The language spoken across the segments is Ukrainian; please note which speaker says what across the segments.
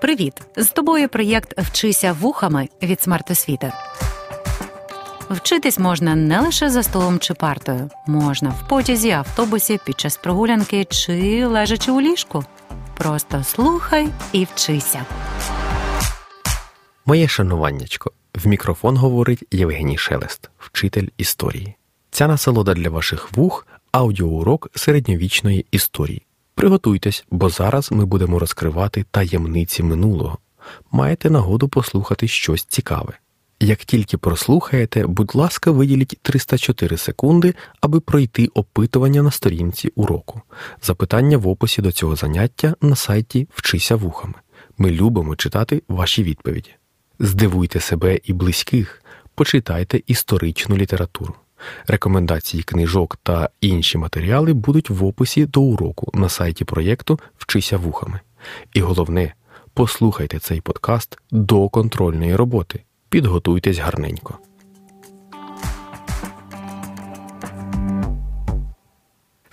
Speaker 1: Привіт! З тобою проєкт Вчися вухами від смертосвіти. Вчитись можна не лише за столом чи партою, можна в потязі, автобусі, під час прогулянки чи лежачи у ліжку. Просто слухай і вчися.
Speaker 2: Моє шануваннячко. В мікрофон говорить Євгеній Шелест, вчитель історії. Ця насолода для ваших вух аудіоурок середньовічної історії. Приготуйтесь, бо зараз ми будемо розкривати таємниці минулого. Маєте нагоду послухати щось цікаве. Як тільки прослухаєте, будь ласка, виділіть 304 секунди, аби пройти опитування на сторінці уроку. Запитання в описі до цього заняття на сайті Вчися вухами. Ми любимо читати ваші відповіді. Здивуйте себе і близьких, почитайте історичну літературу. Рекомендації книжок та інші матеріали будуть в описі до уроку на сайті проєкту Вчися вухами. І головне, послухайте цей подкаст до контрольної роботи. Підготуйтесь гарненько.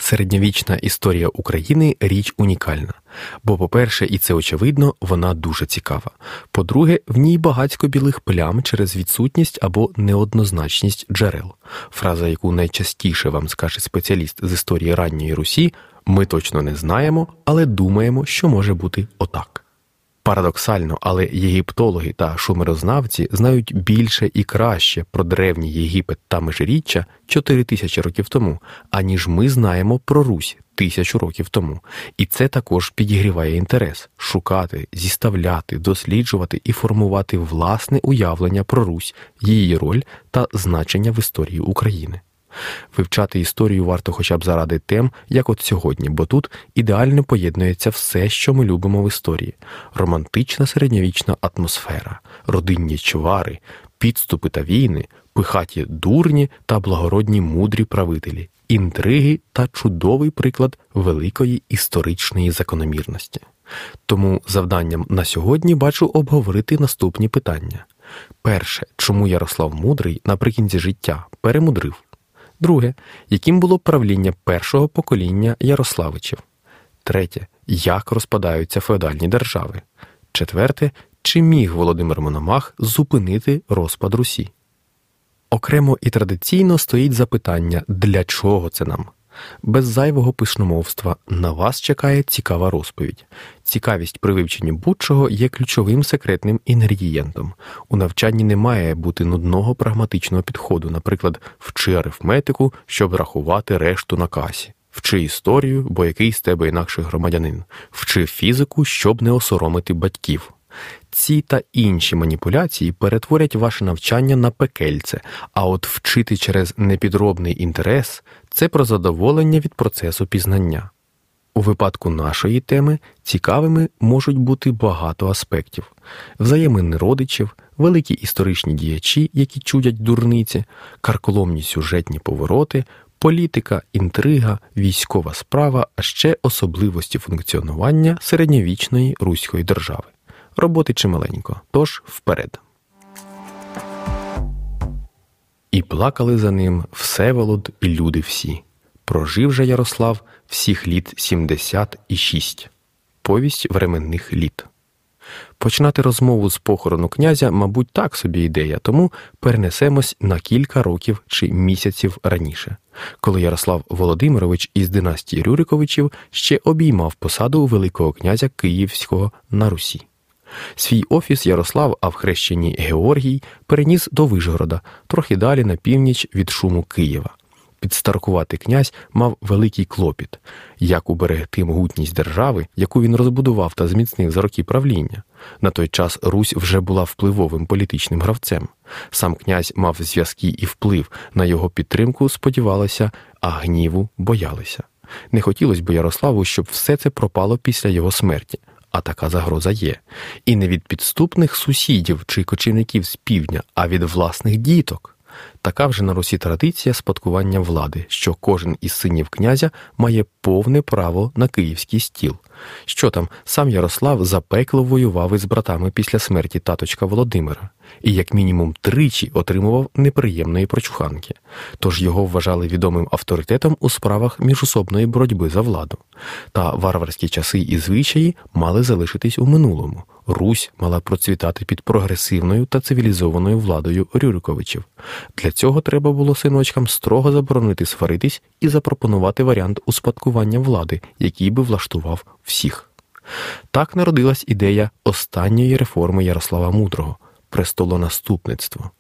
Speaker 2: Середньовічна історія України річ унікальна. Бо, по-перше, і це очевидно, вона дуже цікава. По-друге, в ній багатько білих плям через відсутність або неоднозначність джерел. Фраза, яку найчастіше вам скаже спеціаліст з історії ранньої Русі, ми точно не знаємо, але думаємо, що може бути отак. Парадоксально, але єгиптологи та шумерознавці знають більше і краще про древній Єгипет та Межиріччя 4 тисячі років тому, аніж ми знаємо про Русь тисячу років тому. І це також підігріває інтерес шукати, зіставляти, досліджувати і формувати власне уявлення про Русь, її роль та значення в історії України. Вивчати історію варто хоча б заради тем, як от сьогодні, бо тут ідеально поєднується все, що ми любимо в історії: романтична середньовічна атмосфера, родинні чвари, підступи та війни, пихаті дурні та благородні мудрі правителі, інтриги та чудовий приклад великої історичної закономірності. Тому завданням на сьогодні бачу обговорити наступні питання. Перше, чому Ярослав Мудрий наприкінці життя перемудрив? Друге, яким було правління першого покоління Ярославичів. Третє. Як розпадаються феодальні держави. Четверте. Чи міг Володимир Мономах зупинити розпад Русі? Окремо і традиційно стоїть запитання, для чого це нам? Без зайвого пишномовства на вас чекає цікава розповідь. Цікавість при вивченні будь-чого є ключовим секретним інгредієнтом. У навчанні не має бути нудного прагматичного підходу, наприклад, вчи арифметику, щоб рахувати решту на касі. Вчи історію, бо який з тебе інакший громадянин, вчи фізику, щоб не осоромити батьків. Ці та інші маніпуляції перетворять ваше навчання на пекельце, а от вчити через непідробний інтерес це про задоволення від процесу пізнання. У випадку нашої теми цікавими можуть бути багато аспектів взаємини родичів, великі історичні діячі, які чудять дурниці, карколомні сюжетні повороти, політика, інтрига, військова справа, а ще особливості функціонування середньовічної руської держави. Роботи чималенько, тож вперед. І плакали за ним Всеволод і люди всі. Прожив же Ярослав всіх літ сімдесят і шість. Повість временних літ. Починати розмову з похорону князя, мабуть, так собі ідея, тому перенесемось на кілька років чи місяців раніше, коли Ярослав Володимирович із династії Рюриковичів ще обіймав посаду Великого князя Київського на Русі. Свій офіс Ярослав, а в хрещенні Георгій, переніс до Вижгорода, трохи далі на північ від шуму Києва. Підстаркуватий князь мав великий клопіт, як уберегти могутність держави, яку він розбудував та зміцнив за роки правління. На той час Русь вже була впливовим політичним гравцем. Сам князь мав зв'язки і вплив, на його підтримку сподівалися, а гніву боялися. Не хотілося б Ярославу, щоб все це пропало після його смерті а така загроза є, і не від підступних сусідів чи кочівників з півдня, а від власних діток. Така вже на Русі традиція спадкування влади, що кожен із синів князя має повне право на київський стіл. Що там, сам Ярослав запекло воював із братами після смерті таточка Володимира, і як мінімум тричі отримував неприємної прочуханки, тож його вважали відомим авторитетом у справах міжособної боротьби за владу. Та варварські часи і звичаї мали залишитись у минулому. Русь мала процвітати під прогресивною та цивілізованою владою Рюриковичів. Для цього треба було синочкам строго заборонити сваритись і запропонувати варіант успадкування влади, який би влаштував всіх. Так народилась ідея останньої реформи Ярослава Мудрого престолонаступництво.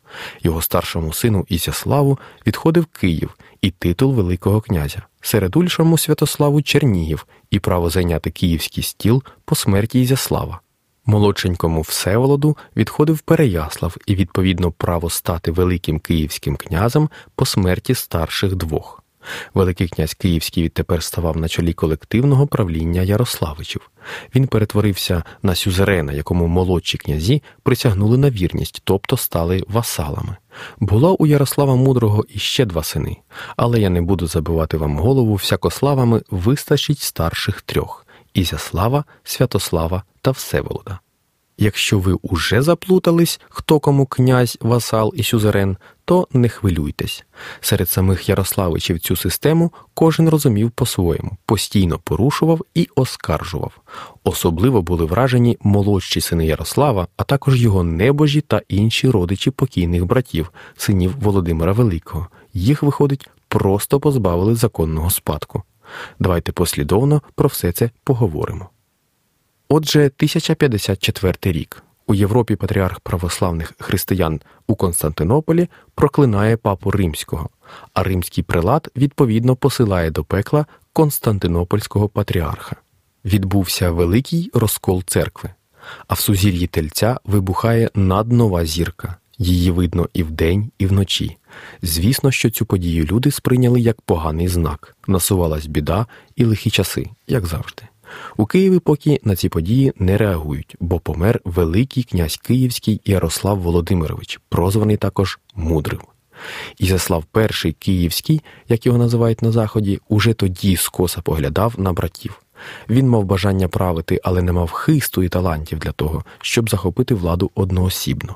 Speaker 2: Його старшому сину Ізяславу відходив Київ і титул Великого князя, середульшому Святославу Чернігів і право зайняти київський стіл по смерті Ізяслава. Молодшенькому Всеволоду відходив Переяслав і, відповідно, право стати Великим Київським князем по смерті старших двох. Великий князь Київський відтепер ставав на чолі колективного правління Ярославичів. Він перетворився на сюзерена, якому молодші князі присягнули на вірність, тобто стали васалами. Було у Ярослава Мудрого іще два сини, але я не буду забивати вам голову всякославами вистачить старших трьох Ізяслава, Святослава та Всеволода. Якщо ви уже заплутались, хто кому князь, васал і сюзерен, то не хвилюйтесь. Серед самих Ярославичів цю систему кожен розумів по-своєму, постійно порушував і оскаржував. Особливо були вражені молодші сини Ярослава, а також його небожі та інші родичі покійних братів, синів Володимира Великого. Їх, виходить, просто позбавили законного спадку. Давайте послідовно про все це поговоримо. Отже, 1054 рік у Європі патріарх православних християн у Константинополі проклинає папу римського, а римський прилад відповідно посилає до пекла Константинопольського патріарха. Відбувся великий розкол церкви, а в сузір'ї тельця вибухає наднова зірка. Її видно і вдень, і вночі. Звісно, що цю подію люди сприйняли як поганий знак. Насувалась біда і лихі часи, як завжди. У Києві поки на ці події не реагують, бо помер Великий князь Київський Ярослав Володимирович, прозваний також Мудрим. Ізяслав І Київський, як його називають на Заході, уже тоді скоса поглядав на братів. Він мав бажання правити, але не мав хисту і талантів для того, щоб захопити владу одноосібно.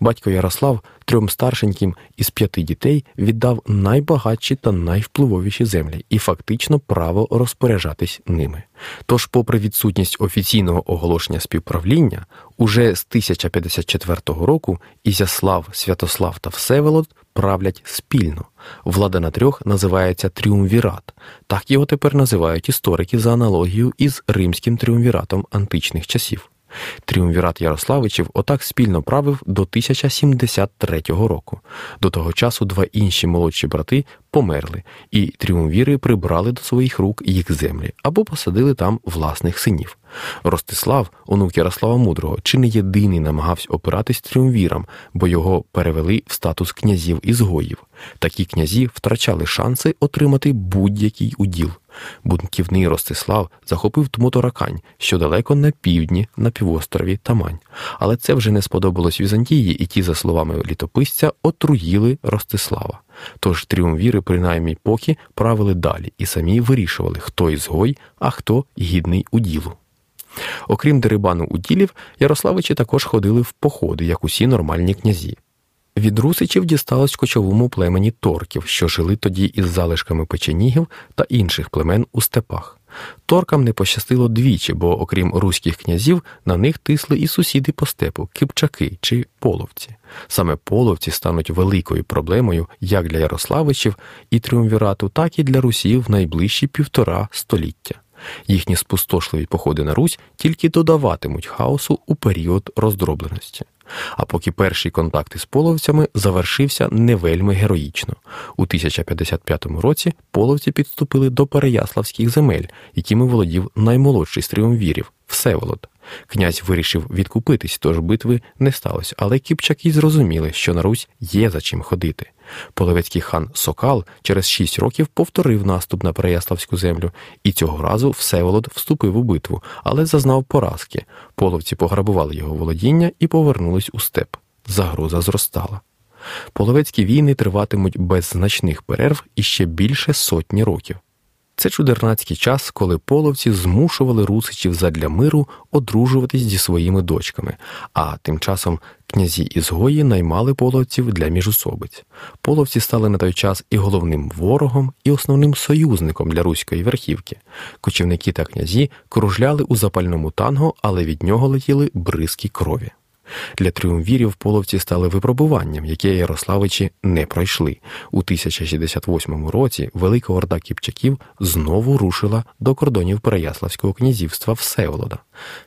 Speaker 2: Батько Ярослав трьом старшеньким із п'яти дітей віддав найбагатші та найвпливовіші землі і фактично право розпоряджатись ними. Тож, попри відсутність офіційного оголошення співправління, уже з 1054 року Ізяслав, Святослав та Всеволод правлять спільно. Влада на трьох називається тріумвірат. Так його тепер називають історики за аналогією із римським тріумвіратом античних часів. Тріумвірат Ярославичів отак спільно правив до 1073 року. До того часу два інші молодші брати померли, і тріумвіри прибрали до своїх рук їх землі або посадили там власних синів. Ростислав, онук Ярослава Мудрого, чи не єдиний намагався опиратись тріумвірам, бо його перевели в статус князів ізгоїв. Такі князі втрачали шанси отримати будь-який уділ. Бунківний Ростислав захопив Тмоторакань, що далеко на півдні, на півострові Тамань. Але це вже не сподобалось Візантії, і ті, за словами літописця, отруїли Ростислава. Тож тріумвіри, принаймні поки, правили далі і самі вирішували, хто ізгой, а хто гідний уділу. Окрім дерибану уділів, Ярославичі також ходили в походи, як усі нормальні князі. Від русичів дісталось кочовому племені торків, що жили тоді із залишками печенігів та інших племен у степах. Торкам не пощастило двічі, бо, окрім руських князів, на них тисли і сусіди по степу кипчаки чи половці. Саме половці стануть великою проблемою як для Ярославичів і Тріумвірату, так і для русів в найближчі півтора століття. Їхні спустошливі походи на Русь тільки додаватимуть хаосу у період роздробленості. А поки перший контакт із половцями завершився не вельми героїчно. У 1055 році половці підступили до Переяславських земель, якими володів наймолодший з тріумвірів Всеволод. Князь вирішив відкупитись, тож битви не сталося, але кіпчаки зрозуміли, що на Русь є за чим ходити. Половецький хан Сокал через шість років повторив наступ на Переяславську землю, і цього разу Всеволод вступив у битву, але зазнав поразки. Половці пограбували його володіння і повернулись у степ. Загроза зростала. Половецькі війни триватимуть без значних перерв і ще більше сотні років. Це чудернацький час, коли половці змушували русичів задля миру одружуватись зі своїми дочками, а тим часом Князі ізгої наймали половців для міжусобиць. Половці стали на той час і головним ворогом, і основним союзником для руської верхівки. Кочівники та князі кружляли у запальному танго, але від нього летіли бризки крові. Для тріумвірів половці стали випробуванням, яке Ярославичі не пройшли. У 1068 році Велика Орда Кіпчаків знову рушила до кордонів Переяславського князівства Всеволода.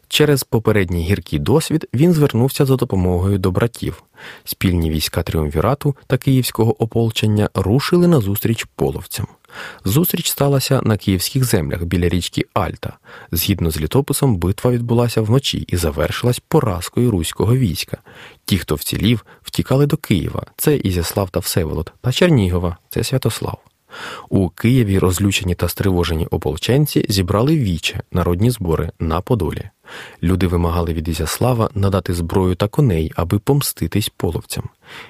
Speaker 2: Через попередній гіркий досвід він звернувся за допомогою до братів. Спільні війська тріумвірату та київського ополчення рушили назустріч половцям. Зустріч сталася на київських землях біля річки Альта. Згідно з літописом, битва відбулася вночі і завершилась поразкою руського війська. Ті, хто вцілів, втікали до Києва. Це Ізяслав та Всеволод, та Чернігова, це Святослав. У Києві розлючені та стривожені ополченці зібрали віче народні збори на Подолі. Люди вимагали від Ізяслава надати зброю та коней, аби помститись половцям.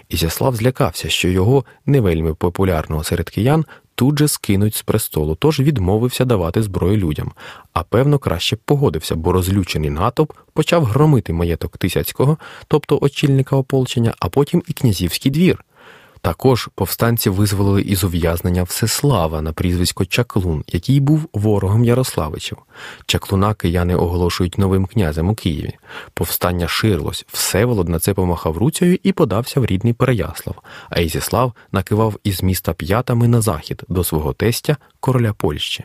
Speaker 2: Ізяслав злякався, що його не вельми популярного серед киян тут же скинуть з престолу, тож відмовився давати зброю людям, а певно, краще погодився, бо розлючений натовп почав громити маєток Тисяцького, тобто очільника ополчення, а потім і князівський двір. Також повстанці визволили із ув'язнення Всеслава на прізвисько Чаклун, який був ворогом Ярославичів. Чаклуна кияни оголошують новим князем у Києві. Повстання ширилось, Всеволод на це помахав руцею і подався в рідний Переяслав, а Ізіслав накивав із міста п'ятами на захід до свого тестя короля Польщі.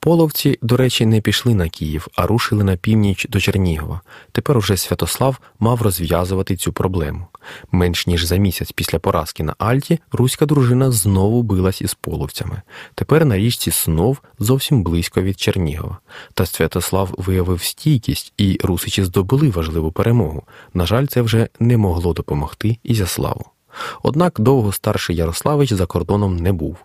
Speaker 2: Половці, до речі, не пішли на Київ, а рушили на північ до Чернігова. Тепер уже Святослав мав розв'язувати цю проблему. Менш ніж за місяць після поразки на Альті руська дружина знову билась із половцями. Тепер на річці Снов зовсім близько від Чернігова. Та Святослав виявив стійкість, і русичі здобули важливу перемогу. На жаль, це вже не могло допомогти Ізяславу. Однак довго старший Ярославич за кордоном не був.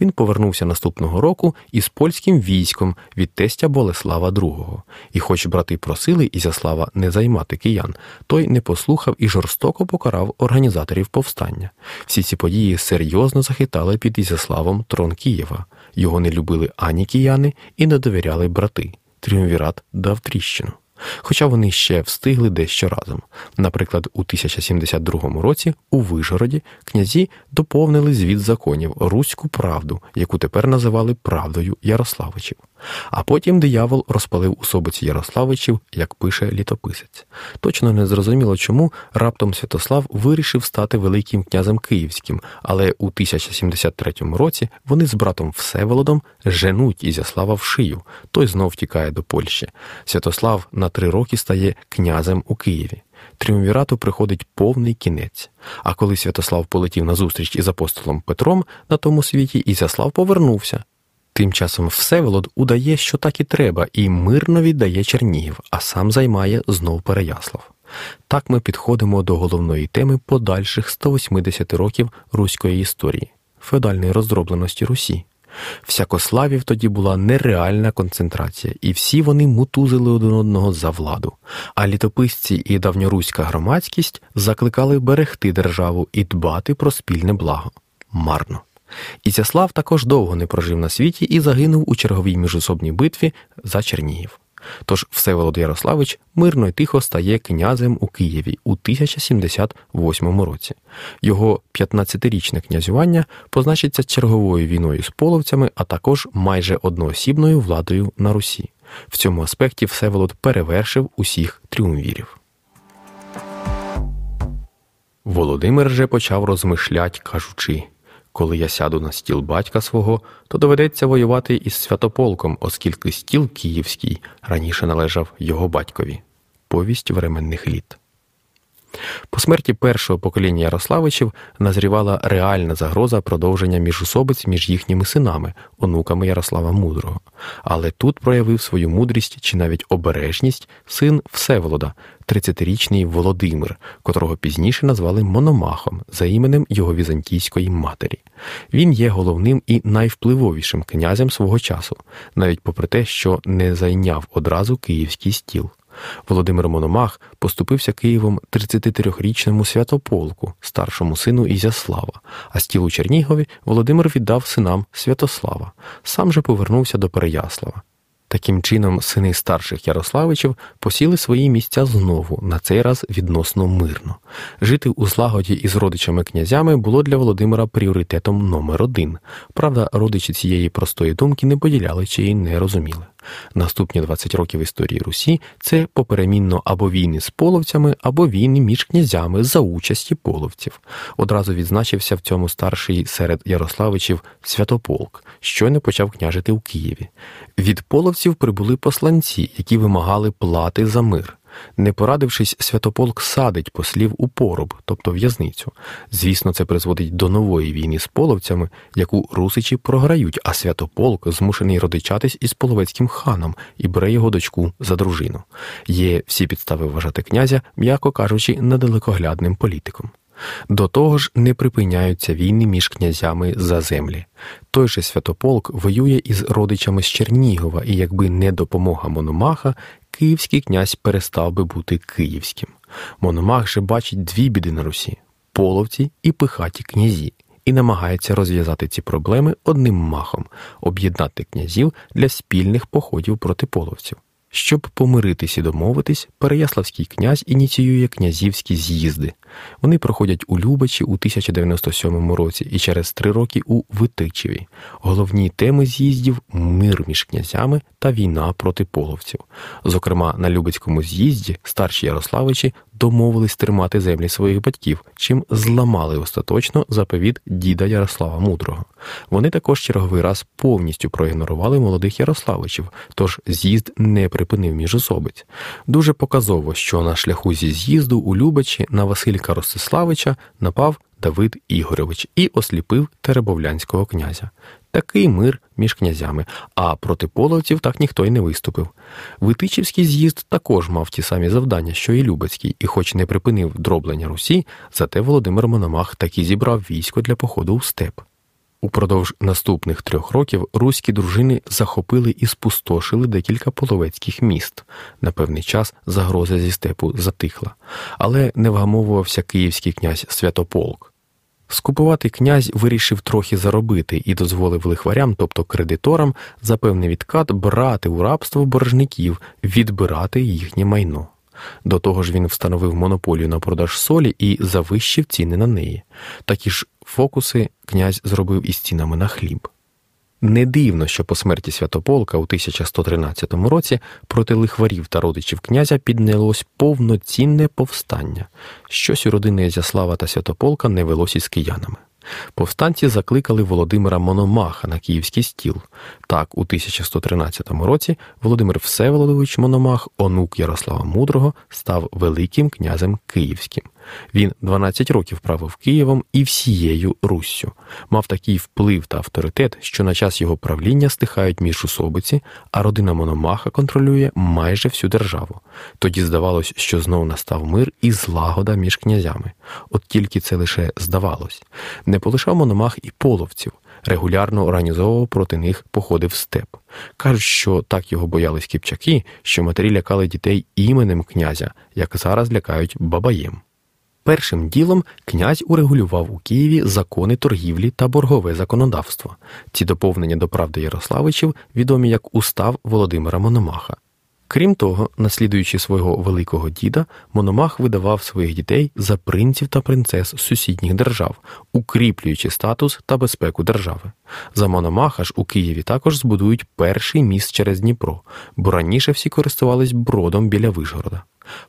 Speaker 2: Він повернувся наступного року із польським військом від тестя Болеслава II. І, хоч брати просили Ізяслава не займати киян, той не послухав і жорстоко покарав організаторів повстання. Всі ці події серйозно захитали під Ізяславом трон Києва. Його не любили ані кияни і не довіряли брати. Тріумвірат дав тріщину хоча вони ще встигли дещо разом. Наприклад, у 1072 році у Вижгороді князі доповнили звіт законів Руську правду, яку тепер називали правдою Ярославичів. А потім диявол розпалив у собиці Ярославичів, як пише літописець. Точно не зрозуміло, чому раптом Святослав вирішив стати Великим князем Київським, але у 1073 році вони з братом Всеволодом женуть Ізяслава в шию, той знов тікає до Польщі. Святослав на три роки стає князем у Києві. Тріумвірату приходить повний кінець. А коли Святослав полетів на зустріч із апостолом Петром на тому світі, Ізяслав повернувся. Тим часом Всеволод удає, що так і треба, і мирно віддає Чернігів, а сам займає знов Переяслав. Так ми підходимо до головної теми подальших 180 років руської історії феодальної роздробленості Русі. Всякославів тоді була нереальна концентрація, і всі вони мутузили один одного за владу. А літописці і давньоруська громадськість закликали берегти державу і дбати про спільне благо. Марно. Ізяслав також довго не прожив на світі і загинув у черговій міжособній битві за Чернігів. Тож Всеволод Ярославич мирно й тихо стає князем у Києві у 1078 році. Його 15-річне князювання позначиться черговою війною з половцями, а також майже одноосібною владою на Русі. В цьому аспекті Всеволод перевершив усіх тріумвірів. Володимир же почав розмишлять, кажучи коли я сяду на стіл батька свого, то доведеться воювати із святополком, оскільки стіл київський раніше належав його батькові. Повість временних літ. По смерті першого покоління Ярославичів назрівала реальна загроза продовження міжусобиць між їхніми синами, онуками Ярослава Мудрого. Але тут проявив свою мудрість чи навіть обережність син Всеволода, 30-річний Володимир, котрого пізніше назвали Мономахом за іменем його візантійської матері. Він є головним і найвпливовішим князем свого часу, навіть попри те, що не зайняв одразу київський стіл. Володимир Мономах поступився Києвом 33-річному святополку, старшому сину Ізяслава, а стіл у Чернігові Володимир віддав синам Святослава, сам же повернувся до Переяслава. Таким чином, сини старших Ярославичів посіли свої місця знову, на цей раз відносно мирно. Жити у злагоді із родичами князями було для Володимира пріоритетом номер один. Правда, родичі цієї простої думки не поділяли чи її не розуміли. Наступні 20 років історії Русі це поперемінно або війни з половцями, або війни між князями за участі половців. Одразу відзначився в цьому старший серед Ярославичів Святополк, щойно почав княжити у Києві. Від половців прибули посланці, які вимагали плати за мир. Не порадившись, святополк садить послів у поруб, тобто в'язницю. Звісно, це призводить до нової війни з половцями, яку русичі програють, а святополк змушений родичатись із половецьким ханом і бере його дочку за дружину. Є всі підстави вважати князя, м'яко кажучи, недалекоглядним політиком. До того ж, не припиняються війни між князями за землі. Той же Святополк воює із родичами з Чернігова, і якби не допомога Мономаха, київський князь перестав би бути київським. Мономах же бачить дві біди на Русі половці і пихаті князі, і намагається розв'язати ці проблеми одним махом, об'єднати князів для спільних походів проти половців. Щоб помиритись і домовитись, Переяславський князь ініціює князівські з'їзди. Вони проходять у Любачі у 1097 році і через три роки у Витичеві. Головні теми з'їздів мир між князями та війна проти половців. Зокрема, на Любецькому з'їзді старші Ярославичі домовились тримати землі своїх батьків, чим зламали остаточно заповіт діда Ярослава Мудрого. Вони також черговий раз повністю проігнорували молодих Ярославичів, тож з'їзд не припинив міжособиць. Дуже показово, що на шляху зі з'їзду у Любачі на Василька Ростиславича напав Давид Ігорович і осліпив Теребовлянського князя. Такий мир між князями, а проти половців так ніхто й не виступив. Витичівський з'їзд також мав ті самі завдання, що і Любецький, і, хоч не припинив дроблення Русі, зате Володимир Мономах таки зібрав військо для походу у степ. Упродовж наступних трьох років руські дружини захопили і спустошили декілька половецьких міст. На певний час загроза зі степу затихла, але не вгамовувався київський князь Святополк. Скупувати князь вирішив трохи заробити і дозволив лихварям, тобто кредиторам, за певний відкат брати у рабство боржників, відбирати їхнє майно. До того ж, він встановив монополію на продаж солі і завищив ціни на неї. Такі ж фокуси князь зробив із цінами на хліб. Не дивно, що по смерті Святополка у 1113 році проти лихварів та родичів князя піднялось повноцінне повстання. Щось у родини Язяслава та Святополка не велось із киянами. Повстанці закликали Володимира Мономаха на київський стіл. Так, у 1113 році Володимир Всеволодович Мономах, онук Ярослава Мудрого, став Великим князем Київським. Він 12 років правив Києвом і всією Руссю, мав такий вплив та авторитет, що на час його правління стихають міжусобиці, а родина Мономаха контролює майже всю державу. Тоді здавалось, що знову настав мир і злагода між князями. От тільки це лише здавалось. Не полишав Мономах і половців. Регулярно організовував проти них походи в степ. Кажуть, що так його боялись кіпчаки, що матері лякали дітей іменем князя, як зараз лякають бабаєм. Першим ділом князь урегулював у Києві закони торгівлі та боргове законодавство. Ці доповнення до правди Ярославичів відомі як устав Володимира Мономаха. Крім того, наслідуючи свого великого діда, Мономах видавав своїх дітей за принців та принцес сусідніх держав, укріплюючи статус та безпеку держави. За Мономаха ж у Києві також збудують перший міст через Дніпро, бо раніше всі користувались бродом біля Вишгорода.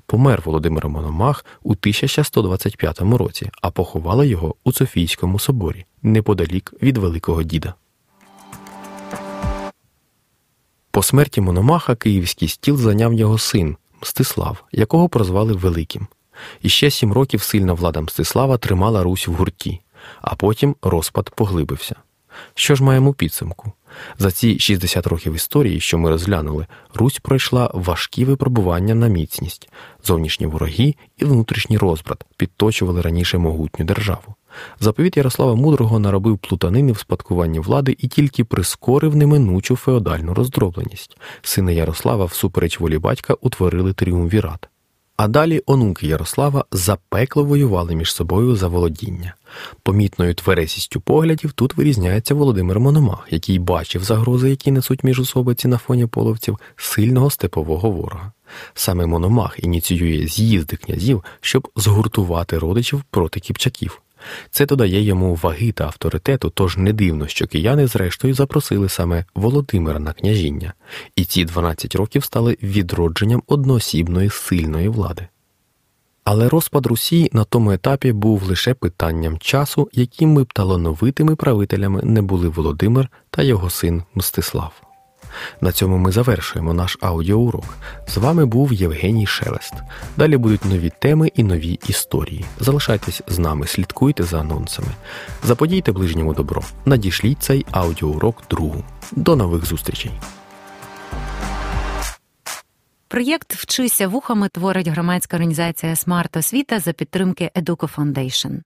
Speaker 2: Помер Володимир Мономах у 1125 році, а поховали його у Софійському соборі неподалік від Великого Діда. По смерті Мономаха київський стіл зайняв його син Мстислав, якого прозвали Великим. І ще сім років сильна влада Мстислава тримала Русь в гурті, а потім розпад поглибився. Що ж маємо підсумку? За ці 60 років історії, що ми розглянули, Русь пройшла важкі випробування на міцність, зовнішні вороги і внутрішній розбрат підточували раніше могутню державу. Заповіт Ярослава Мудрого наробив плутанини в спадкуванні влади і тільки прискорив неминучу феодальну роздробленість. Сини Ярослава, всупереч волі батька, утворили тріумвірат. А далі онуки Ярослава запекло воювали між собою за володіння. Помітною тверезістю поглядів тут вирізняється Володимир Мономах, який бачив загрози, які несуть міжособиці на фоні половців, сильного степового ворога. Саме Мономах ініціює з'їзди князів, щоб згуртувати родичів проти кіпчаків. Це додає йому ваги та авторитету, тож не дивно, що кияни зрештою запросили саме Володимира на княжіння, і ці 12 років стали відродженням одноосібної сильної влади. Але розпад Русі на тому етапі був лише питанням часу, якими б талановитими правителями не були Володимир та його син Мстислав. На цьому ми завершуємо наш аудіоурок. З вами був Євгеній Шелест. Далі будуть нові теми і нові історії. Залишайтесь з нами, слідкуйте за анонсами. Заподійте ближньому добро. Надішліть цей аудіоурок другу. До нових зустрічей.
Speaker 1: Проєкт Вчися вухами творить громадська організація Смарт Освіта за підтримки Educo Foundation.